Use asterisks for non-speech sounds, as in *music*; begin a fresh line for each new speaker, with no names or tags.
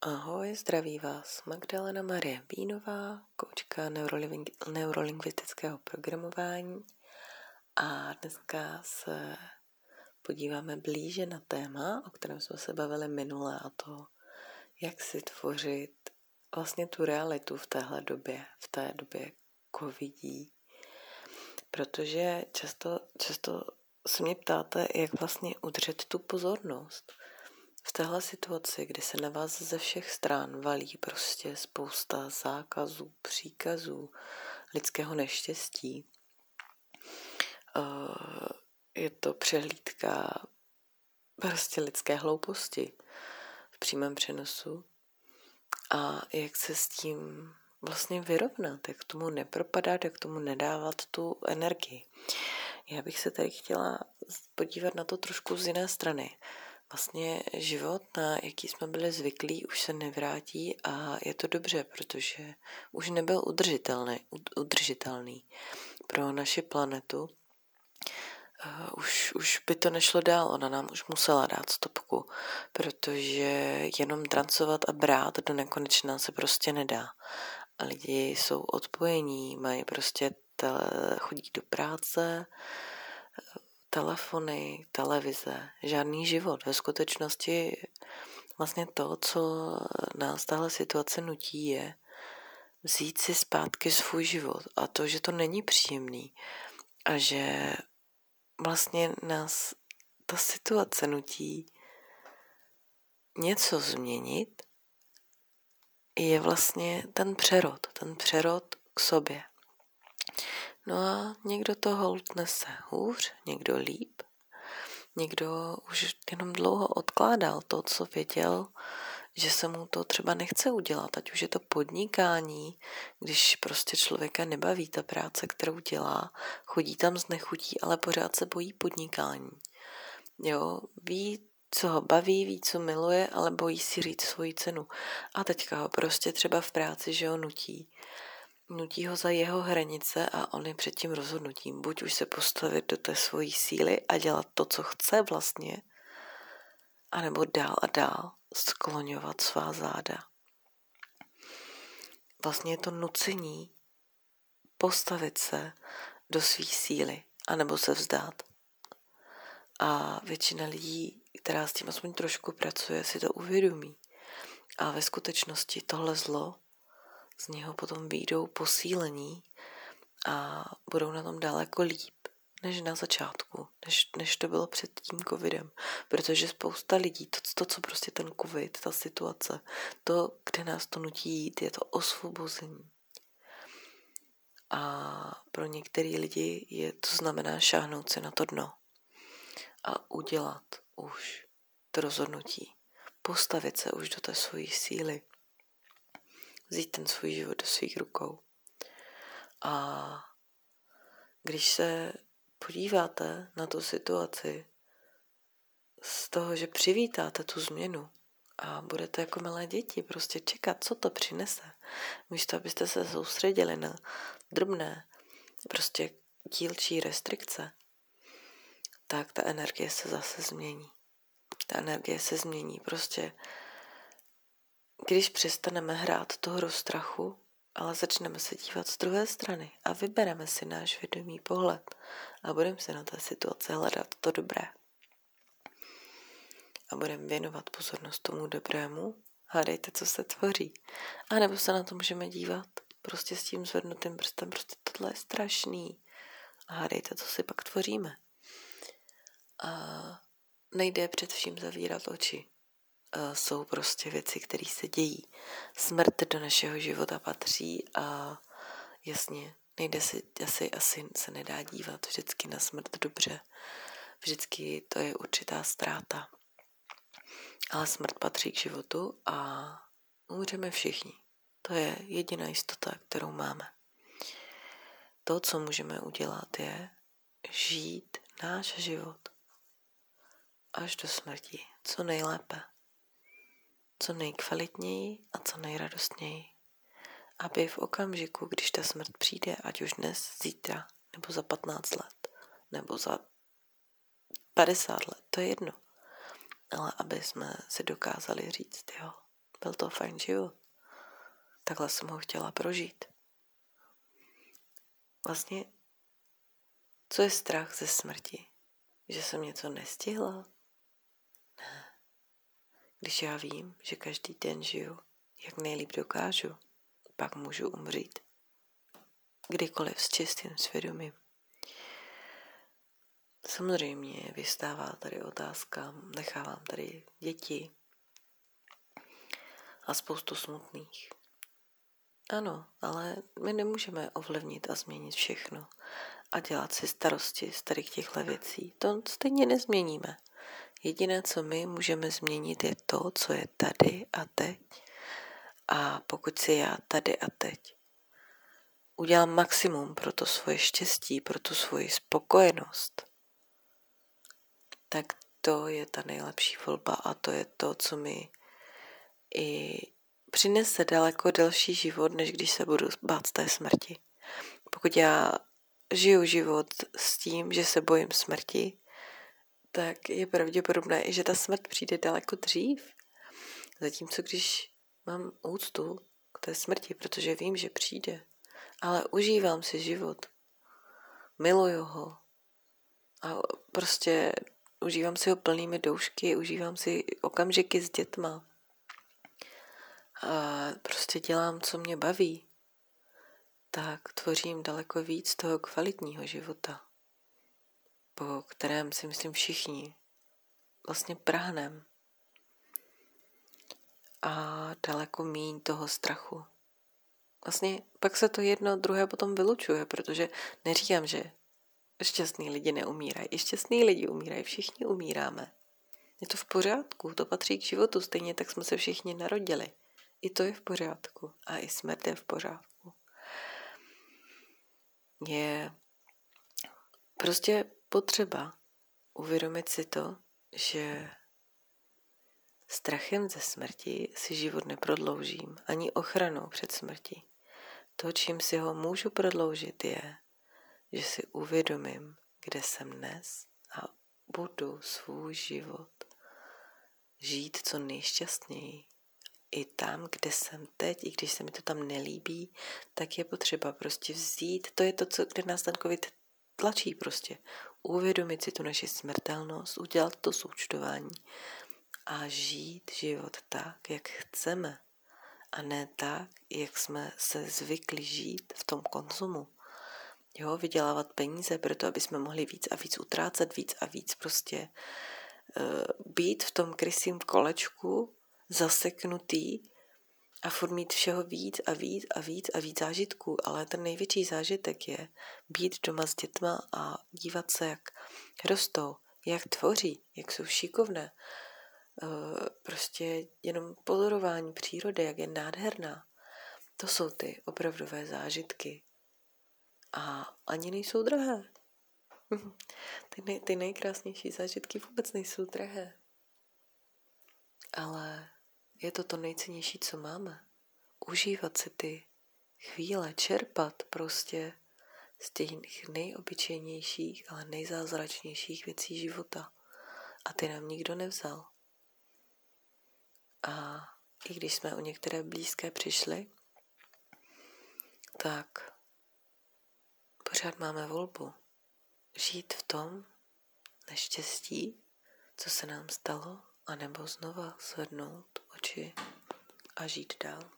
Ahoj, zdraví vás Magdalena Marie Bínová, koučka neuroling- neurolingvistického programování a dneska se podíváme blíže na téma, o kterém jsme se bavili minule a to, jak si tvořit vlastně tu realitu v téhle době, v té době covidí. Protože často, často se mě ptáte, jak vlastně udržet tu pozornost – v téhle situaci, kdy se na vás ze všech stran valí prostě spousta zákazů, příkazů, lidského neštěstí, eh, je to přehlídka prostě lidské hlouposti v přímém přenosu a jak se s tím vlastně vyrovnat, jak tomu nepropadat, jak tomu nedávat tu energii. Já bych se tady chtěla podívat na to trošku z jiné strany vlastně život, na jaký jsme byli zvyklí, už se nevrátí a je to dobře, protože už nebyl udržitelný, udržitelný pro naši planetu. Uh, už, už by to nešlo dál, ona nám už musela dát stopku, protože jenom trancovat a brát do nekonečna se prostě nedá. A lidi jsou odpojení, mají prostě tele, chodí do práce, telefony, televize, žádný život. Ve skutečnosti vlastně to, co nás tahle situace nutí, je vzít si zpátky svůj život a to, že to není příjemný a že vlastně nás ta situace nutí něco změnit, je vlastně ten přerod, ten přerod k sobě. No a někdo to hold nese hůř, někdo líp, někdo už jenom dlouho odkládal to, co věděl, že se mu to třeba nechce udělat, ať už je to podnikání, když prostě člověka nebaví ta práce, kterou dělá, chodí tam z nechutí, ale pořád se bojí podnikání. Jo, ví, co ho baví, ví, co miluje, ale bojí si říct svoji cenu. A teďka ho prostě třeba v práci, že ho nutí nutí ho za jeho hranice a on je před tím rozhodnutím. Buď už se postavit do té svojí síly a dělat to, co chce vlastně, anebo dál a dál skloňovat svá záda. Vlastně je to nucení postavit se do své síly, anebo se vzdát. A většina lidí, která s tím aspoň trošku pracuje, si to uvědomí. A ve skutečnosti tohle zlo z něho potom výjdou posílení a budou na tom daleko líp než na začátku, než, než to bylo před tím covidem. Protože spousta lidí, to, to, co prostě ten covid, ta situace, to, kde nás to nutí jít, je to osvobození. A pro některé lidi je to znamená šáhnout si na to dno a udělat už to rozhodnutí. Postavit se už do té svojí síly vzít ten svůj život do svých rukou. A když se podíváte na tu situaci z toho, že přivítáte tu změnu a budete jako malé děti prostě čekat, co to přinese, místo abyste se soustředili na drobné, prostě dílčí restrikce, tak ta energie se zase změní. Ta energie se změní. Prostě když přestaneme hrát toho rozstrachu, ale začneme se dívat z druhé strany a vybereme si náš vědomý pohled a budeme si na té situaci hledat to dobré. A budeme věnovat pozornost tomu dobrému, hádejte, co se tvoří. A nebo se na to můžeme dívat prostě s tím zvednutým prstem, prostě tohle je strašný. A hádejte, co si pak tvoříme. A nejde před vším zavírat oči jsou prostě věci, které se dějí. Smrt do našeho života patří a jasně, nejde si, asi, asi se nedá dívat vždycky na smrt dobře. Vždycky to je určitá ztráta. Ale smrt patří k životu a umřeme všichni. To je jediná jistota, kterou máme. To, co můžeme udělat, je žít náš život až do smrti, co nejlépe co nejkvalitněji a co nejradostněji. Aby v okamžiku, když ta smrt přijde, ať už dnes, zítra, nebo za 15 let, nebo za 50 let, to je jedno. Ale aby jsme si dokázali říct, jo, Byl to fajn život. Takhle jsem ho chtěla prožít. Vlastně, co je strach ze smrti? Že jsem něco nestihla? Když já vím, že každý den žiju, jak nejlíp dokážu, pak můžu umřít. Kdykoliv s čistým svědomím. Samozřejmě vystává tady otázka, nechávám tady děti a spoustu smutných. Ano, ale my nemůžeme ovlivnit a změnit všechno a dělat si starosti z tady těchto věcí. To stejně nezměníme. Jediné, co my můžeme změnit, je to, co je tady a teď. A pokud si já tady a teď udělám maximum pro to svoje štěstí, pro tu svoji spokojenost, tak to je ta nejlepší volba a to je to, co mi i přinese daleko delší život, než když se budu bát té smrti. Pokud já žiju život s tím, že se bojím smrti, tak je pravděpodobné že ta smrt přijde daleko dřív. Zatímco když mám úctu k té smrti, protože vím, že přijde, ale užívám si život, miluju ho a prostě užívám si ho plnými doušky, užívám si okamžiky s dětma, a prostě dělám, co mě baví, tak tvořím daleko víc toho kvalitního života, po kterém si myslím všichni vlastně prahnem. A daleko míň toho strachu. Vlastně pak se to jedno druhé potom vylučuje, protože neříkám, že šťastní lidi neumírají. I šťastní lidi umírají, všichni umíráme. Je to v pořádku, to patří k životu, stejně tak jsme se všichni narodili. I to je v pořádku. A i smrt je v pořádku. Je prostě potřeba uvědomit si to, že strachem ze smrti si život neprodloužím, ani ochranou před smrtí. To, čím si ho můžu prodloužit, je, že si uvědomím, kde jsem dnes a budu svůj život žít co nejšťastněji i tam, kde jsem teď, i když se mi to tam nelíbí, tak je potřeba prostě vzít, to je to, co, kde nás ten covid tlačí prostě. Uvědomit si tu naši smrtelnost, udělat to součtování a žít život tak, jak chceme. A ne tak, jak jsme se zvykli žít v tom konzumu. Jo, vydělávat peníze proto, aby jsme mohli víc a víc utrácet, víc a víc prostě uh, být v tom krysím kolečku, zaseknutý a furt mít všeho víc a víc a víc a víc zážitků, ale ten největší zážitek je být doma s dětma a dívat se, jak rostou, jak tvoří, jak jsou šikovné. Eh, prostě jenom pozorování přírody, jak je nádherná. To jsou ty opravdové zážitky. A ani nejsou drahé. *laughs* Ty, nej, ty nejkrásnější zážitky vůbec nejsou drahé. Ale je to to nejcennější, co máme. Užívat si ty chvíle, čerpat prostě z těch nejobyčejnějších, ale nejzázračnějších věcí života. A ty nám nikdo nevzal. A i když jsme o některé blízké přišli, tak pořád máme volbu. Žít v tom neštěstí, co se nám stalo, anebo znova zvednout oči a žít dál.